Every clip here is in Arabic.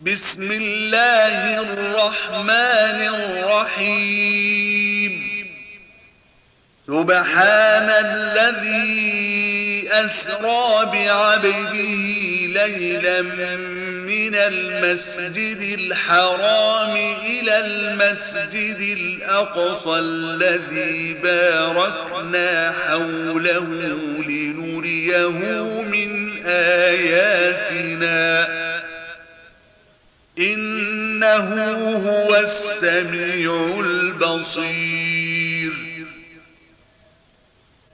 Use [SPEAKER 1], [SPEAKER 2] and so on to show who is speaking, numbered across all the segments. [SPEAKER 1] بسم الله الرحمن الرحيم سبحان الذي أسرى بعبده ليلا من المسجد الحرام إلى المسجد الأقصى الذي باركنا حوله لنريه من آياتنا إنه هو السميع البصير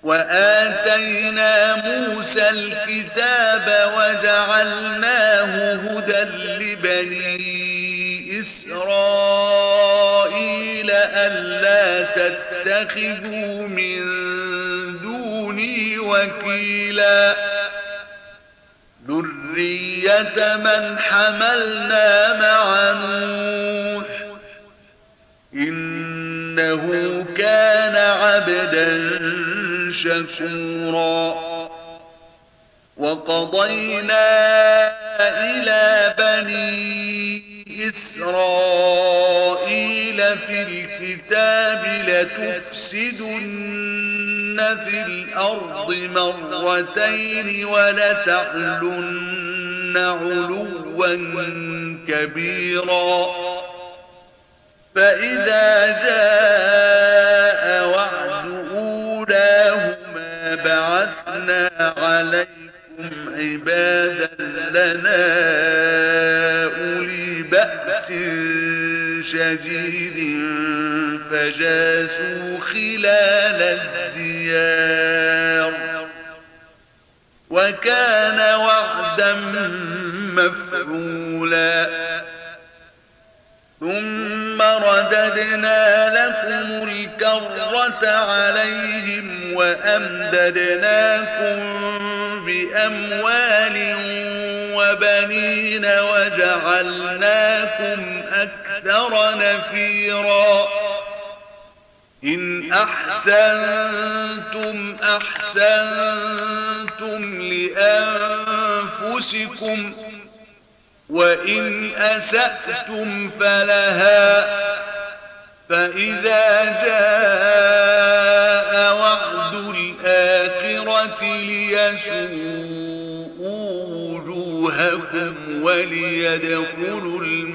[SPEAKER 1] وآتينا موسى الكتاب وجعلناه هدى لبني إسرائيل ألا تتخذوا من دوني وكيلا ذرية من حملنا مع نوح إنه كان عبدا شكورا وقضينا إلى بني إسرائيل في الكتاب لتفسدن في الأرض مرتين ولتعلن علوا كبيرا فإذا جاء وعد أولاهما بعثنا عليكم عبادا لنا أولي بأس شديد فجاسوا خلال الديار وكان وعد وعدا مفعولا ثم رددنا لكم الكرة عليهم وأمددناكم بأموال وبنين وجعلناكم أكثر نفيرا إن أحسنتم أحسنتم لأنفسكم أنفسكم وإن أسأتم فلها فإذا جاء وعد الآخرة ليسوءوا وجوهكم وليدخلوا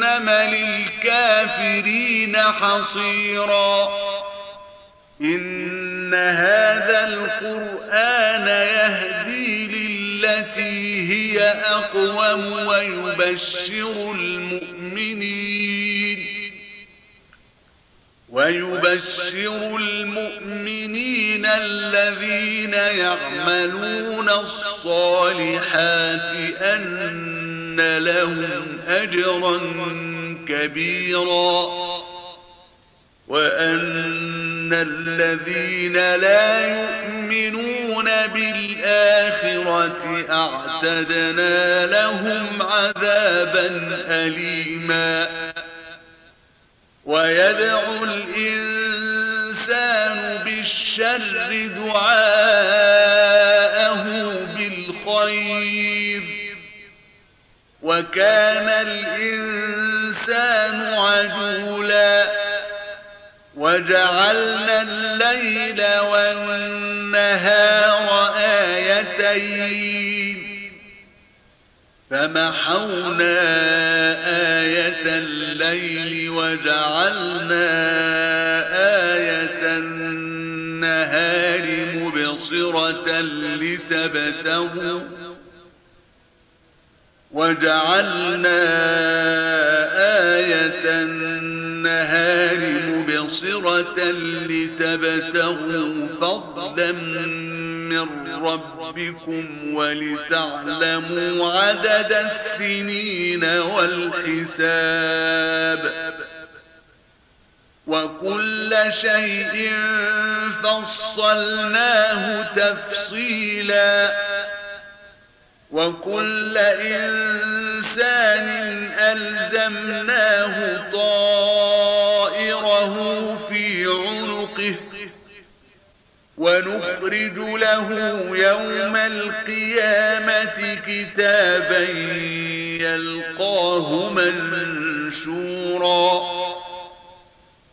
[SPEAKER 1] جهنم للكافرين حصيرا إن هذا القرآن يهدي للتي هي أقوم ويبشر المؤمنين ويبشر المؤمنين الذين يعملون الصالحات أن لهم أجرا كبيرا وأن الذين لا يؤمنون بالآخرة أعتدنا لهم عذابا أليما ويدعو الإنسان بالشر دعاءه بالخير وكان الإنسان عجولا وجعلنا الليل والنهار آيتين فمحونا آية الليل وجعلنا آية النهار مبصرة لتبتغوا وجعلنا آية النهار مبصرة لتبتغوا فضلا من ربكم ولتعلموا عدد السنين والحساب وكل شيء فصلناه تفصيلاً وكل إنسان ألزمناه طائره في عنقه ونخرج له يوم القيامة كتابا يلقاه منشورا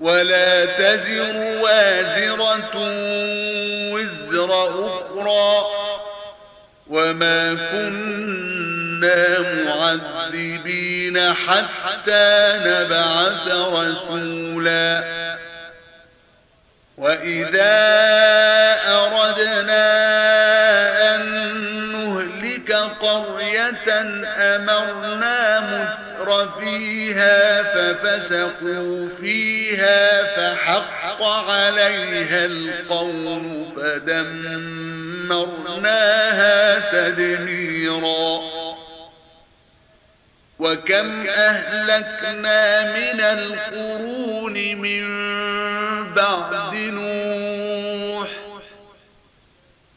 [SPEAKER 1] ولا تزر وازرة وزر أخرى وما كنا معذبين حتى نبعث رسولا وإذا أردنا قرية أمرنا متر فيها ففسقوا فيها فحق عليها القول فدمرناها تدميرا وكم أهلكنا من القرون من بعد نور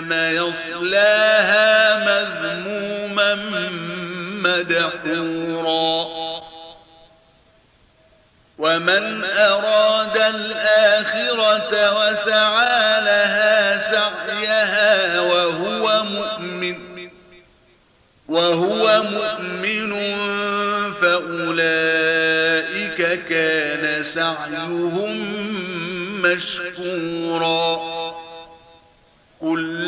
[SPEAKER 1] جهنم يصلاها مذموما مدحورا ومن أراد الآخرة وسعى لها سعيها وهو مؤمن وهو مؤمن فأولئك كان سعيهم مشكورا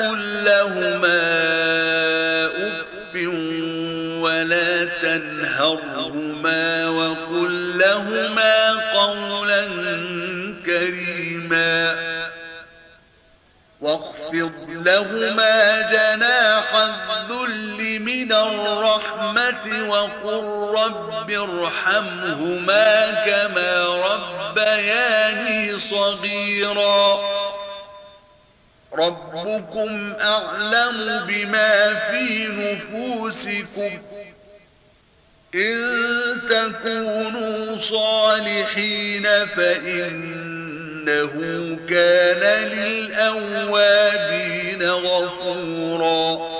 [SPEAKER 1] تقل لهما أف ولا تنهرهما وقل لهما قولا كريما واخفض لهما جناح الذل من الرحمة وقل رب ارحمهما كما ربياني صغيراً ربكم أعلم بما في نفوسكم إن تكونوا صالحين فإنه كان للأوابين غفوراً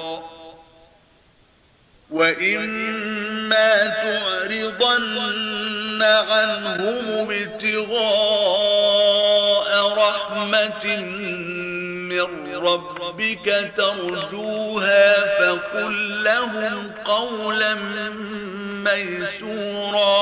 [SPEAKER 1] وإما تعرضن عنهم ابتغاء رحمة من ربك ترجوها فقل لهم قولا ميسورا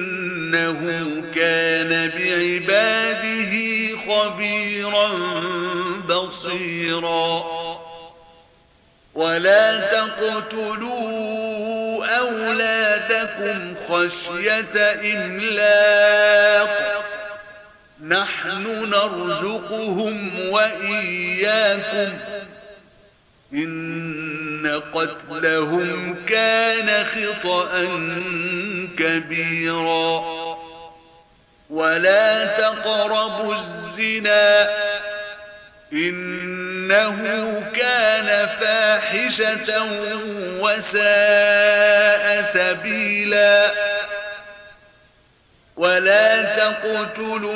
[SPEAKER 1] إنه كان بعباده خبيرا بصيرا ولا تقتلوا أولادكم خشية إملاق نحن نرزقهم وإياكم إن إن قتلهم كان خطأ كبيرا ولا تقربوا الزنا إنه كان فاحشة وساء سبيلا ولا تقتلوا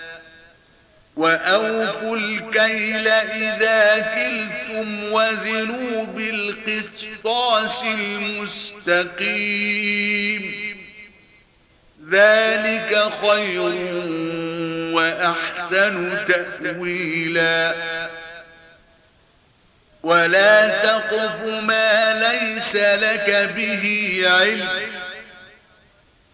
[SPEAKER 1] وأوفوا الكيل إذا كلتم وزنوا بالقطاس المستقيم ذلك خير وأحسن تأويلا ولا تقف ما ليس لك به علم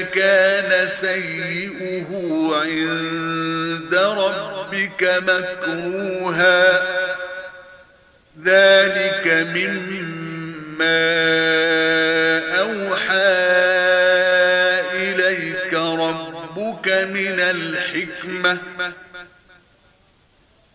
[SPEAKER 1] كان سيئه عند ربك مكروها ذلك مما أوحى إليك ربك من الحكمة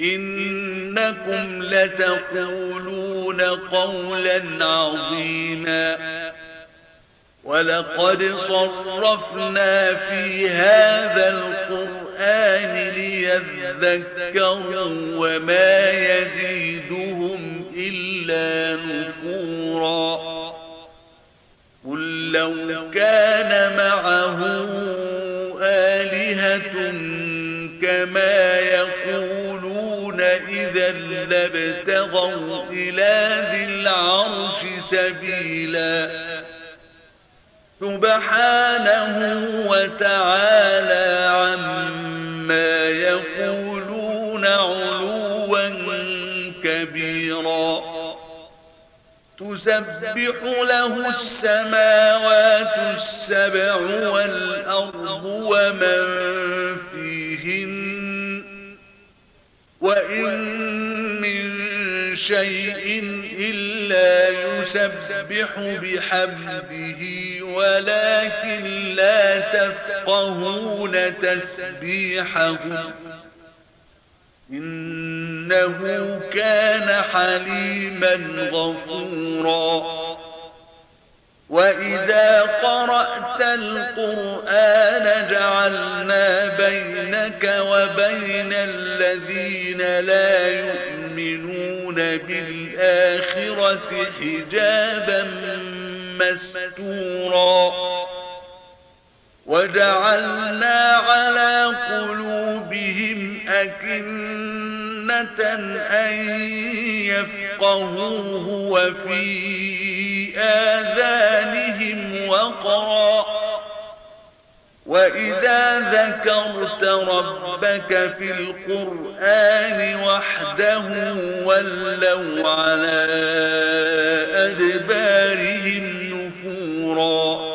[SPEAKER 1] إنكم لتقولون قولا عظيما ولقد صرفنا في هذا القرآن ليذكروا وما يزيدهم إلا نفورا قل لو كان معه إذا لابتغوا إلى ذي العرش سبيلا سبحانه وتعالى عما يقولون علوا كبيرا تسبح له السماوات السبع والأرض ومن وإن من شيء إلا يسبح بحمده ولكن لا تفقهون تسبيحه إنه كان حليما غفورا وإذا قرأت القرآن جعلنا بينك وبين الذين لا يؤمنون بالآخرة حجابا مستورا وجعلنا على قلوبهم أكنة أن يفقهوه وفيه آذانهم وقرا وإذا ذكرت ربك في القرآن وحده ولوا على أدبارهم نفورا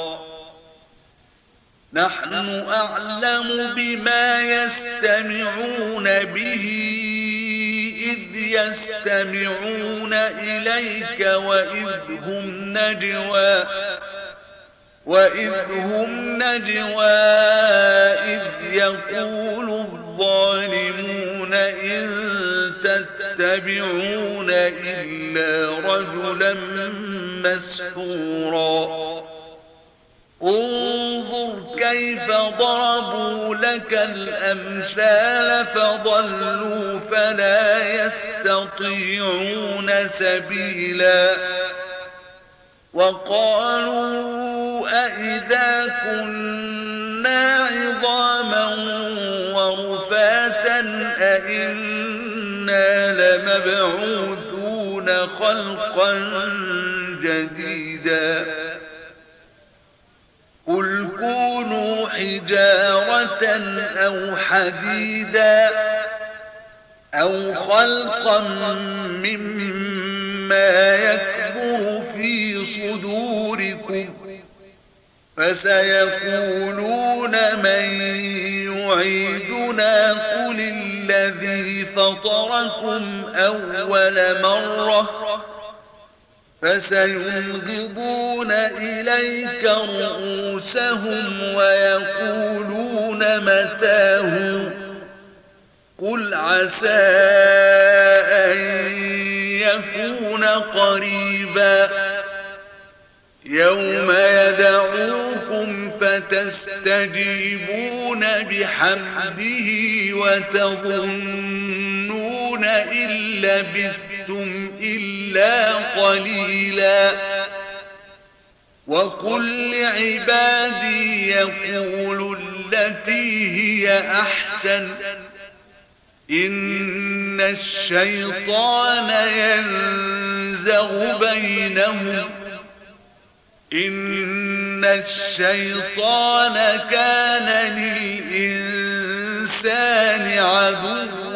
[SPEAKER 1] نحن أعلم بما يستمعون به يستمعون إليك وإذ هم نجوى وإذ هم نجوى إذ يقول الظالمون إن تتبعون إلا رجلا مسحورا انظر كيف ضربوا لك الأمثال فضلوا فلا يستطيعون سبيلا وقالوا أئذا كنا عظاما ورفاتا أئنا لمبعوثون خلقا جديدا تكونوا حجارة أو حديدا أو خلقا مما يكبر في صدوركم فسيقولون من يعيدنا قل الذي فطركم أول مرة فسينغضون إليك رؤوسهم ويقولون متاه قل عسى أن يكون قريبا يوم يدعوكم فتستجيبون بحمده وتظنون إلا بالتالي أنتم إلا قليلا وقل لعبادي يقول التي هي أحسن إن الشيطان ينزغ بينهم إن الشيطان كان للإنسان عدوا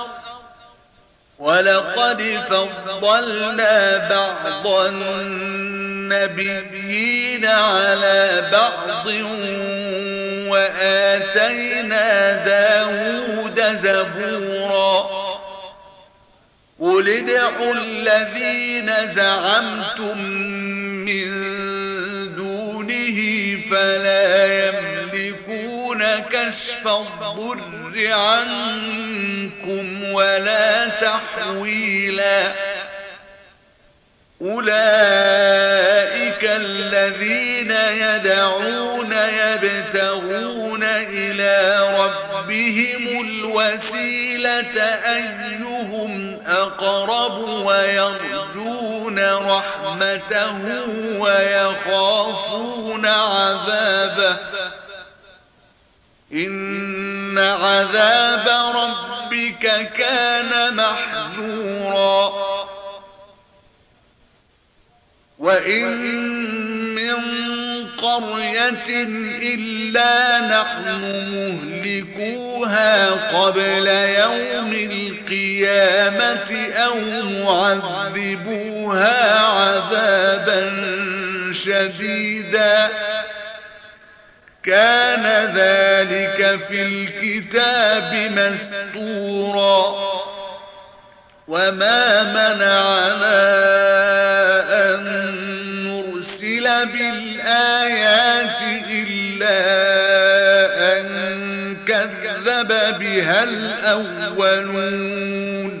[SPEAKER 1] ولقد فضلنا بعض النبيين على بعض وآتينا داود زبورا قل ادعوا الذين زعمتم من دونه فلا كشف الضر عنكم ولا تحويلا أولئك الذين يدعون يبتغون إلى ربهم الوسيلة أيهم أقرب ويرجون رحمته ويخافون عذابه إن عذاب ربك كان محذورا وإن من قرية إلا نحن مهلكوها قبل يوم القيامة أو معذبوها عذابا شديدا كان ذلك في الكتاب مستورا وما منعنا أن نرسل بالآيات إلا أن كذب بها الأولون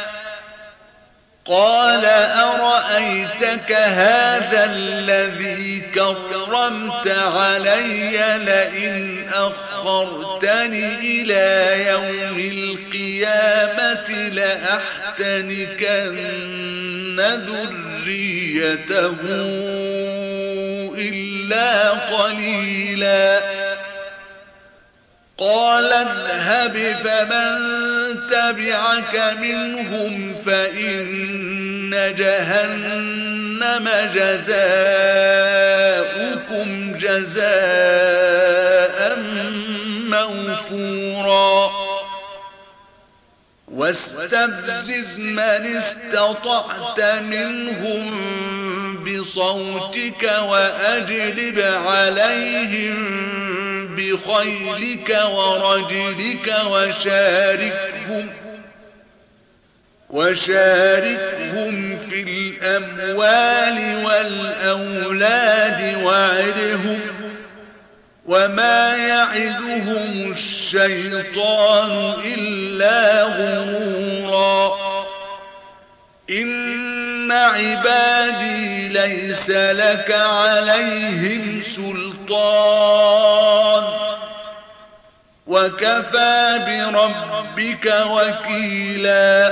[SPEAKER 1] قال أرأيتك هذا الذي كرمت علي لئن أخرتني إلى يوم القيامة لأحتنكن ذريته إلا قليلاً قال اذهب فمن تبعك منهم فإن جهنم جزاؤكم جزاؤكم واستفزز من استطعت منهم بصوتك وأجلب عليهم بخيلك ورجلك وشاركهم وشاركهم في الأموال والأولاد وعدهم وما يعدهم الشيء الشيطان إلا غرورا إن عبادي ليس لك عليهم سلطان وكفى بربك وكيلاً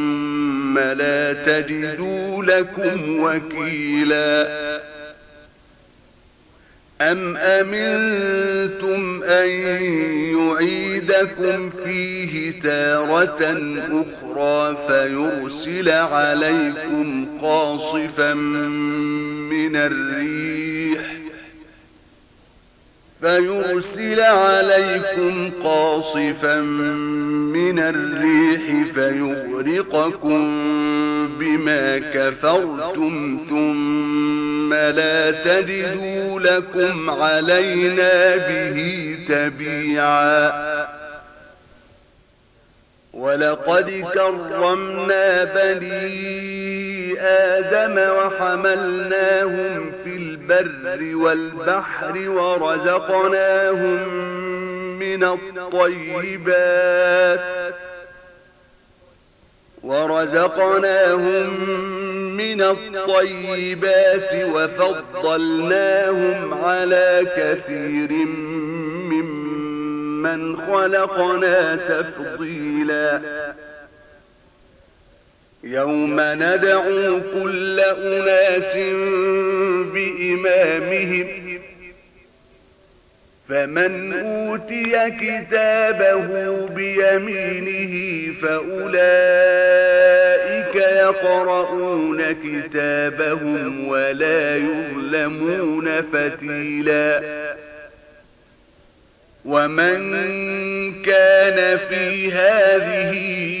[SPEAKER 1] ثم لا تجدوا لكم وكيلا أم أمنتم أن يعيدكم فيه تارة أخرى فيرسل عليكم قاصفا من الريح فيرسل عليكم قاصفا من الريح فيغرقكم بما كفرتم ثم لا تجدوا لكم علينا به تبيعا ولقد كرمنا بني آدم وحملناهم في البر والبحر ورزقناهم من الطيبات ورزقناهم من الطيبات وفضلناهم على كثير ممن خلقنا تفضيلاً يوم ندعو كل أناس بإمامهم فمن أوتي كتابه بيمينه فأولئك يقرؤون كتابهم ولا يظلمون فتيلا ومن كان في هذه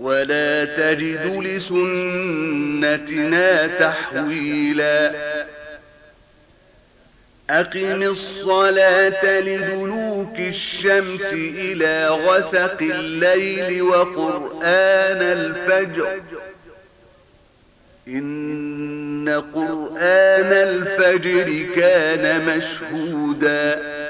[SPEAKER 1] ولا تجد لسنتنا تحويلا أقم الصلاة لدلوك الشمس إلى غسق الليل وقرآن الفجر إن قرآن الفجر كان مشهوداً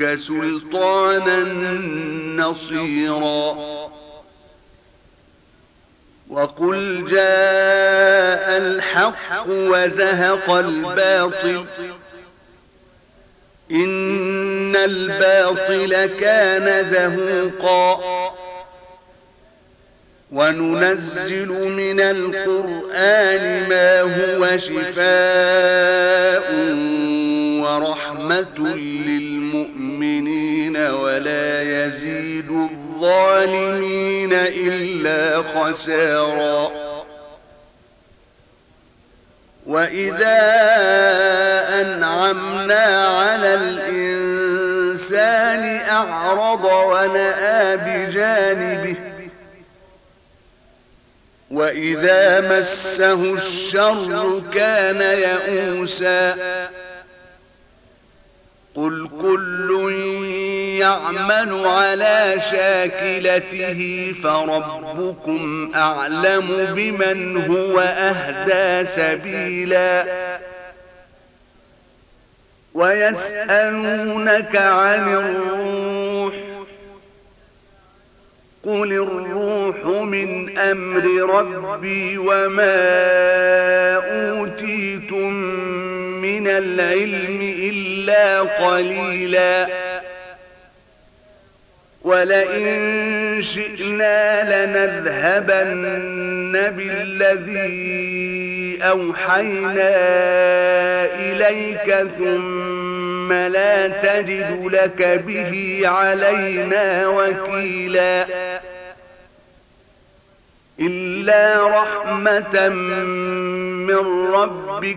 [SPEAKER 1] يأتوك سلطانا نصيرا وقل جاء الحق وزهق الباطل إن الباطل كان زهوقا وننزل من القرآن ما هو شفاء ورحمة لله وَلَا يَزِيدُ الظَّالِمِينَ إِلَّا خَسَارًا وَإِذَا أَنْعَمْنَا عَلَى الْإِنْسَانِ أَعْرَضَ وَنَأَى بِجَانِبِهِ وَإِذَا مَسَّهُ الشَّرُّ كَانَ يَئُوسًا قُلْ كُلٌّ يعمل على شاكلته فربكم أعلم بمن هو أهدى سبيلا ويسألونك عن الروح قل الروح من أمر ربي وما أوتيتم من العلم إلا قليلاً ولئن شئنا لنذهبن بالذي أوحينا إليك ثم لا تجد لك به علينا وكيلا إلا رحمة من ربك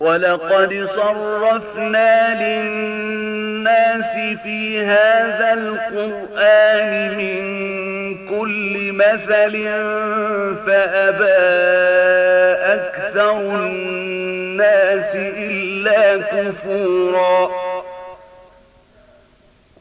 [SPEAKER 1] ولقد صرفنا للناس في هذا القرآن من كل مثل فأبى أكثر الناس إلا كفوراً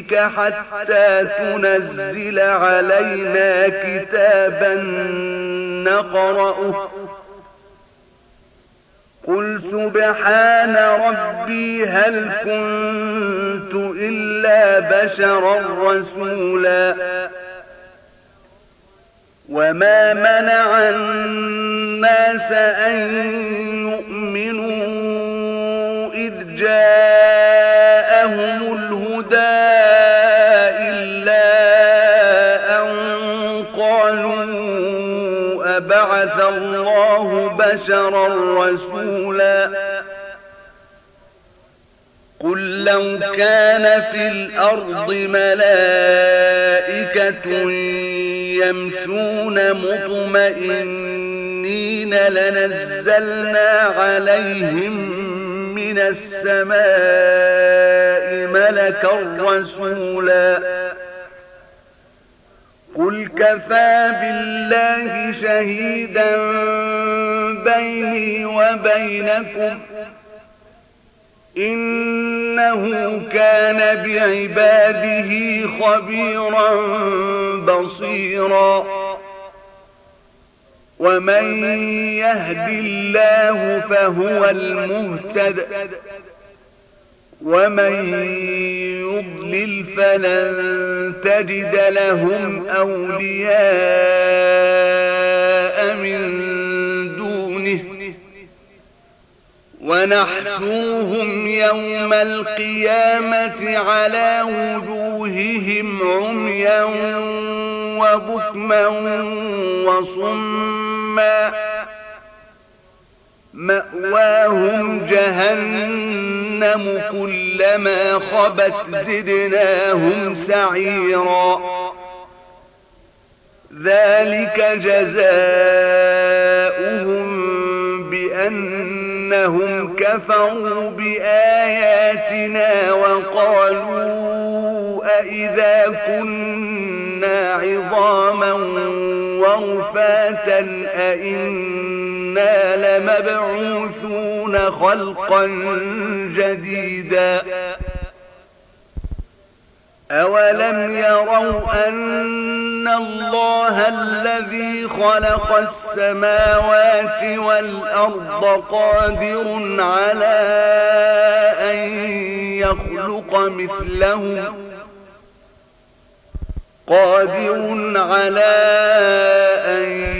[SPEAKER 1] بك حتى تنزل علينا كتابا نقرأه قل سبحان ربي هل كنت إلا بشرا رسولا وما منع الناس أن يؤمنوا بعث الله بشرا رسولا قل لو كان في الأرض ملائكة يمشون مطمئنين لنزلنا عليهم من السماء ملكا رسولا قل كفى بالله شهيدا بيني وبينكم إنه كان بعباده خبيرا بصيرا ومن يهد الله فهو المهتد ومن يضلل فلن تجد لهم أولياء من دونه ونحشوهم يوم القيامة على وجوههم عميا وبكما وصما مأواهم جهنم كلما خبت زدناهم سعيرا ذلك جزاؤهم بأنهم كفروا بآياتنا وقالوا أئذا كنا عظاما ورفاتا أئنا لمبعوثون خلقا جديدا أولم يروا أن الله الذي خلق السماوات والأرض قادر على أن يخلق مثلهم قادر على أن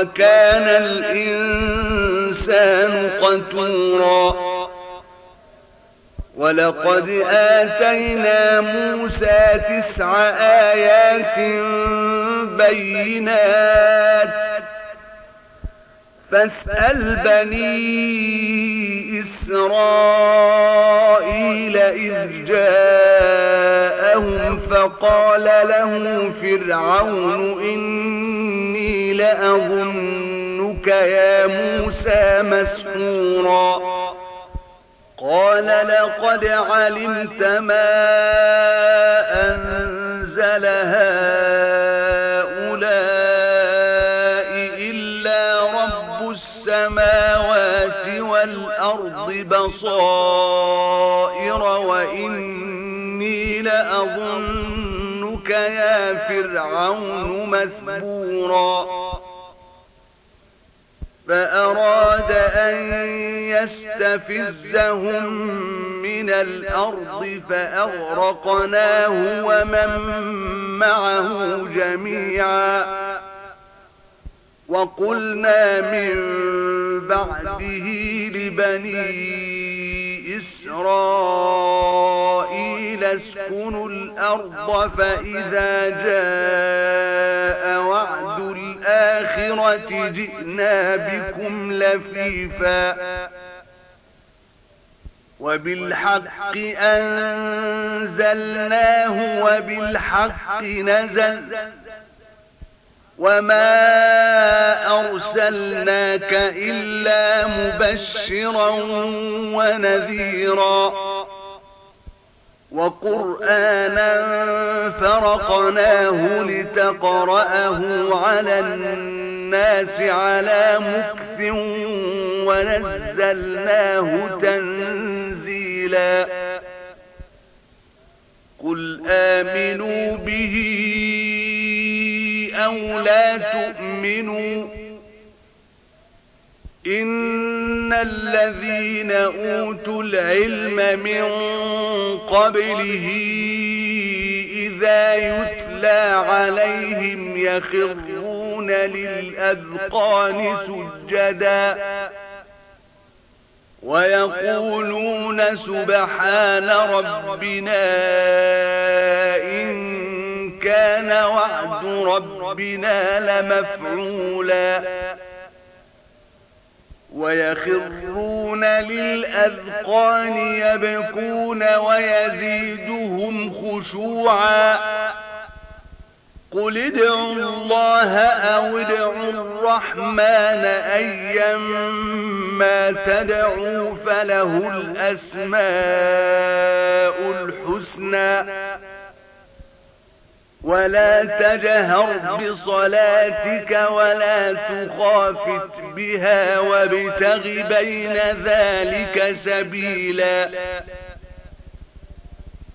[SPEAKER 1] وكان الإنسان قتورا ولقد آتينا موسى تسع آيات بينات فاسأل بني إسرائيل إذ جاءهم فقال له فرعون إن لأظنك يا موسى مسحورا قال لقد علمت ما أنزل هؤلاء إلا رب السماوات والأرض بصائر وإني لأظنك يا فرعون مثبورا فأراد أن يستفزهم من الأرض فأغرقناه ومن معه جميعا وقلنا من بعده لبنيه إسرائيل اسكنوا الأرض فإذا جاء وعد الآخرة جئنا بكم لفيفا وبالحق أنزلناه وبالحق نزل وما أرسلناك إلا مبشرا ونذيرا وقرآنا فرقناه لتقرأه على الناس على مكث ونزلناه تنزيلا قل آمنوا به أو لا تؤمنوا إن الذين أوتوا العلم من قبله إذا يتلى عليهم يخرون للأذقان سجداً ويقولون سبحان ربنا إن كان وعد ربنا لمفعولا ويخرون للأذقان يبكون ويزيدهم خشوعا قل ادعوا الله أو ادعوا الرحمن أيما تدعوا فله الأسماء الحسنى ولا تجهر بصلاتك ولا تخافت بها وابتغ بين ذلك سبيلا